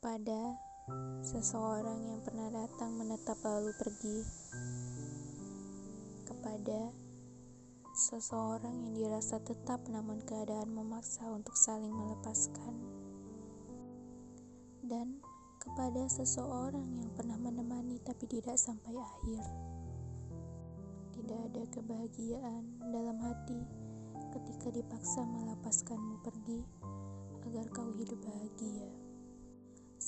kepada seseorang yang pernah datang menetap lalu pergi, kepada seseorang yang dirasa tetap namun keadaan memaksa untuk saling melepaskan, dan kepada seseorang yang pernah menemani tapi tidak sampai akhir. Tidak ada kebahagiaan dalam hati ketika dipaksa melepaskanmu pergi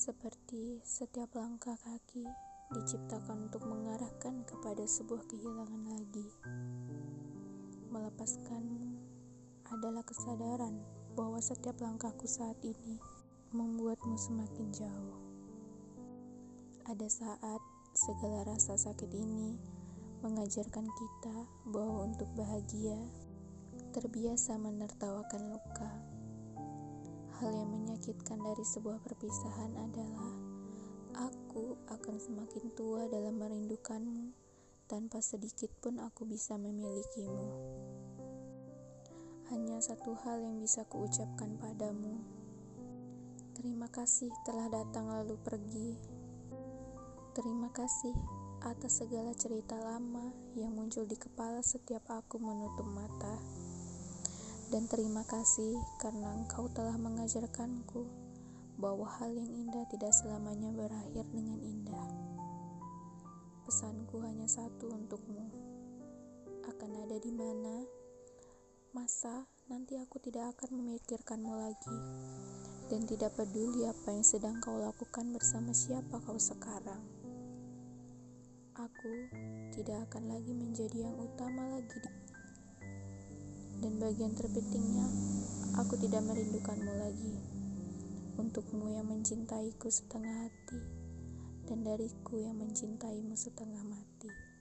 Seperti setiap langkah kaki diciptakan untuk mengarahkan kepada sebuah kehilangan lagi. Melepaskanmu adalah kesadaran bahwa setiap langkahku saat ini membuatmu semakin jauh. Ada saat segala rasa sakit ini mengajarkan kita bahwa untuk bahagia terbiasa menertawakan luka. Hal yang menyakitkan dari sebuah perpisahan adalah aku akan semakin tua dalam merindukanmu tanpa sedikit pun aku bisa memilikimu. Hanya satu hal yang bisa kuucapkan padamu. Terima kasih telah datang lalu pergi. Terima kasih atas segala cerita lama yang muncul di kepala setiap aku menutup mata. Dan terima kasih karena engkau telah mengajarkanku bahwa hal yang indah tidak selamanya berakhir dengan indah. Pesanku hanya satu untukmu. Akan ada di mana masa nanti aku tidak akan memikirkanmu lagi dan tidak peduli apa yang sedang kau lakukan bersama siapa kau sekarang. Aku tidak akan lagi menjadi yang utama lagi di dan bagian terpentingnya, aku tidak merindukanmu lagi. Untukmu yang mencintaiku setengah hati, dan dariku yang mencintaimu setengah mati.